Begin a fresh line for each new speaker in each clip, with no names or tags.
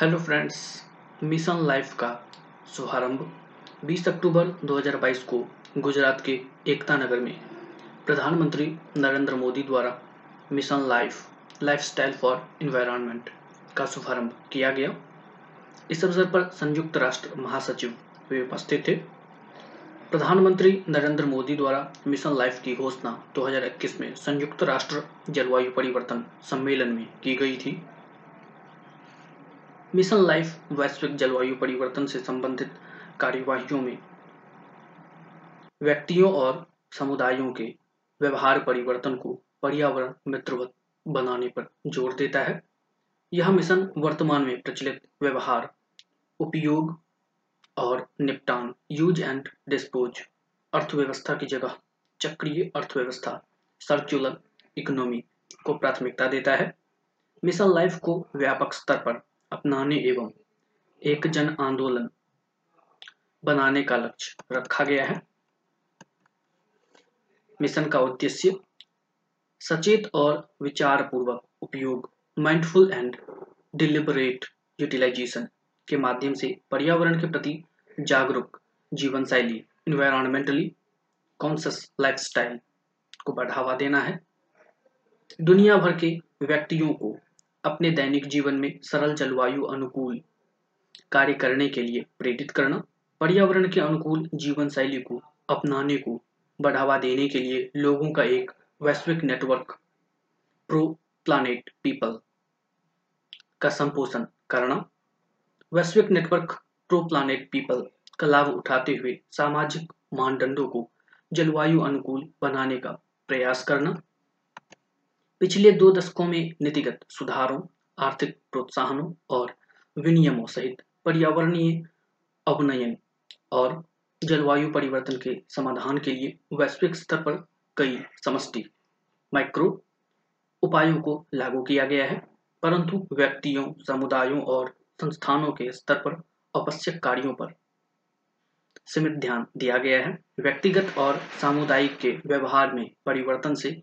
Hello friends, mission life का शुभारंभ 20 अक्टूबर 2022 को गुजरात के एकता नगर में प्रधानमंत्री नरेंद्र मोदी द्वारा mission life lifestyle for environment का शुभारंभ किया गया। इस अवसर पर संयुक्त राष्ट्र महासचिव वे उपस्थित थे। प्रधानमंत्री नरेंद्र मोदी द्वारा मिशन लाइफ की घोषणा 2021 में संयुक्त राष्ट्र जलवायु परिवर्तन सम्मेलन में की गई थी। मिशन लाइफ वैश्विक जलवायु परिवर्तन से संबंधित कार्यवाहियों में व्यक्तियों और समुदायों के व्यवहार परिवर्तन को पर्यावरण मित्रवत बनाने पर ज़ोर देता है। यह मिशन वर्तमान में प्रचलित व्यवहार, उपयोग और निपटान यूज़ एंड डिस्पोज अर्थव्यवस्था की जगह, चक्रीय अर्थव्यवस्था सर्कुलर इकोनॉमी को प्राथमिकता देता है। मिशन लाइफ को व्यापक स्तर पर अपनाने एवं एक जन आंदोलन बनाने का लक्ष्य रखा गया है। मिशन का उद्देश्य सचेत और विचार पूर्वक उपयोग माइंडफुल एंड डिलिबरेट यूटिलाइजेशन के माध्यम से पर्यावरण के प्रति जागरूक जीवन शैली इन्वायरमेंटली कॉन्सियस लाइफस्टाइल को बढ़ावा देना है। दुनिया भर के व्यक्तियों को अपने दैनिक जीवन में सरल जलवायु अनुकूल कार्य करने के लिए प्रेरित करना, पर्यावरण के अनुकूल जीवन शैली को अपनाने को बढ़ावा देने के लिए लोगों का एक वैश्विक नेटवर्क प्रो प्लानेट पीपल का संपोषण करना। वैश्विक नेटवर्क प्रो प्लानेट पीपल का लाभ उठाते हुए सामाजिक मानदंडों को जलवायु अनुकूल बनाने का प्रयास करना। पिछले दो दशकों में नीतिगत सुधारों, आर्थिक प्रोत्साहनों और विनियमों सहित पर्यावरणीय अवनयन और जलवायु परिवर्तन के समाधान के लिए वैश्विक स्तर पर कई समष्टि माइक्रो उपायों को लागू किया गया है। परंतु व्यक्तियों, समुदायों और संस्थानों के स्तर पर आवश्यक कार्यों पर सीमित ध्यान दिया गया है। व्यक्तिगत और सामुदायिक के व्यवहार में परिवर्तन से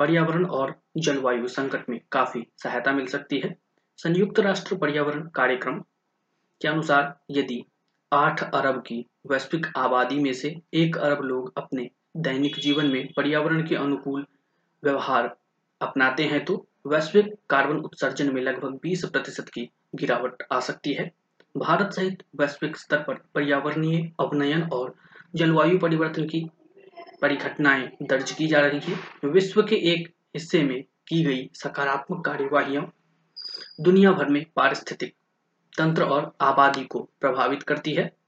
पर्यावरण और जलवायु संकट में काफ़ी सहायता मिल सकती है। संयुक्त राष्ट्र पर्यावरण कार्यक्रम के अनुसार यदि आठ अरब की वैश्विक आबादी में से एक अरब लोग अपने दैनिक जीवन में पर्यावरण के अनुकूल व्यवहार अपनाते हैं तो वैश्विक कार्बन उत्सर्जन में लगभग 20 प्रतिशत की गिरावट आ सकती है। भारत सहित वैश्विक स्तर पर पर्यावरणीय अवनयन और जलवायु परिवर्तन की परिघटनाएँ दर्ज की जा रही है। विश्व के एक हिस्से में की गई सकारात्मक कार्यवाही दुनिया भर में पारिस्थितिक तंत्र और आबादी को प्रभावित करती है।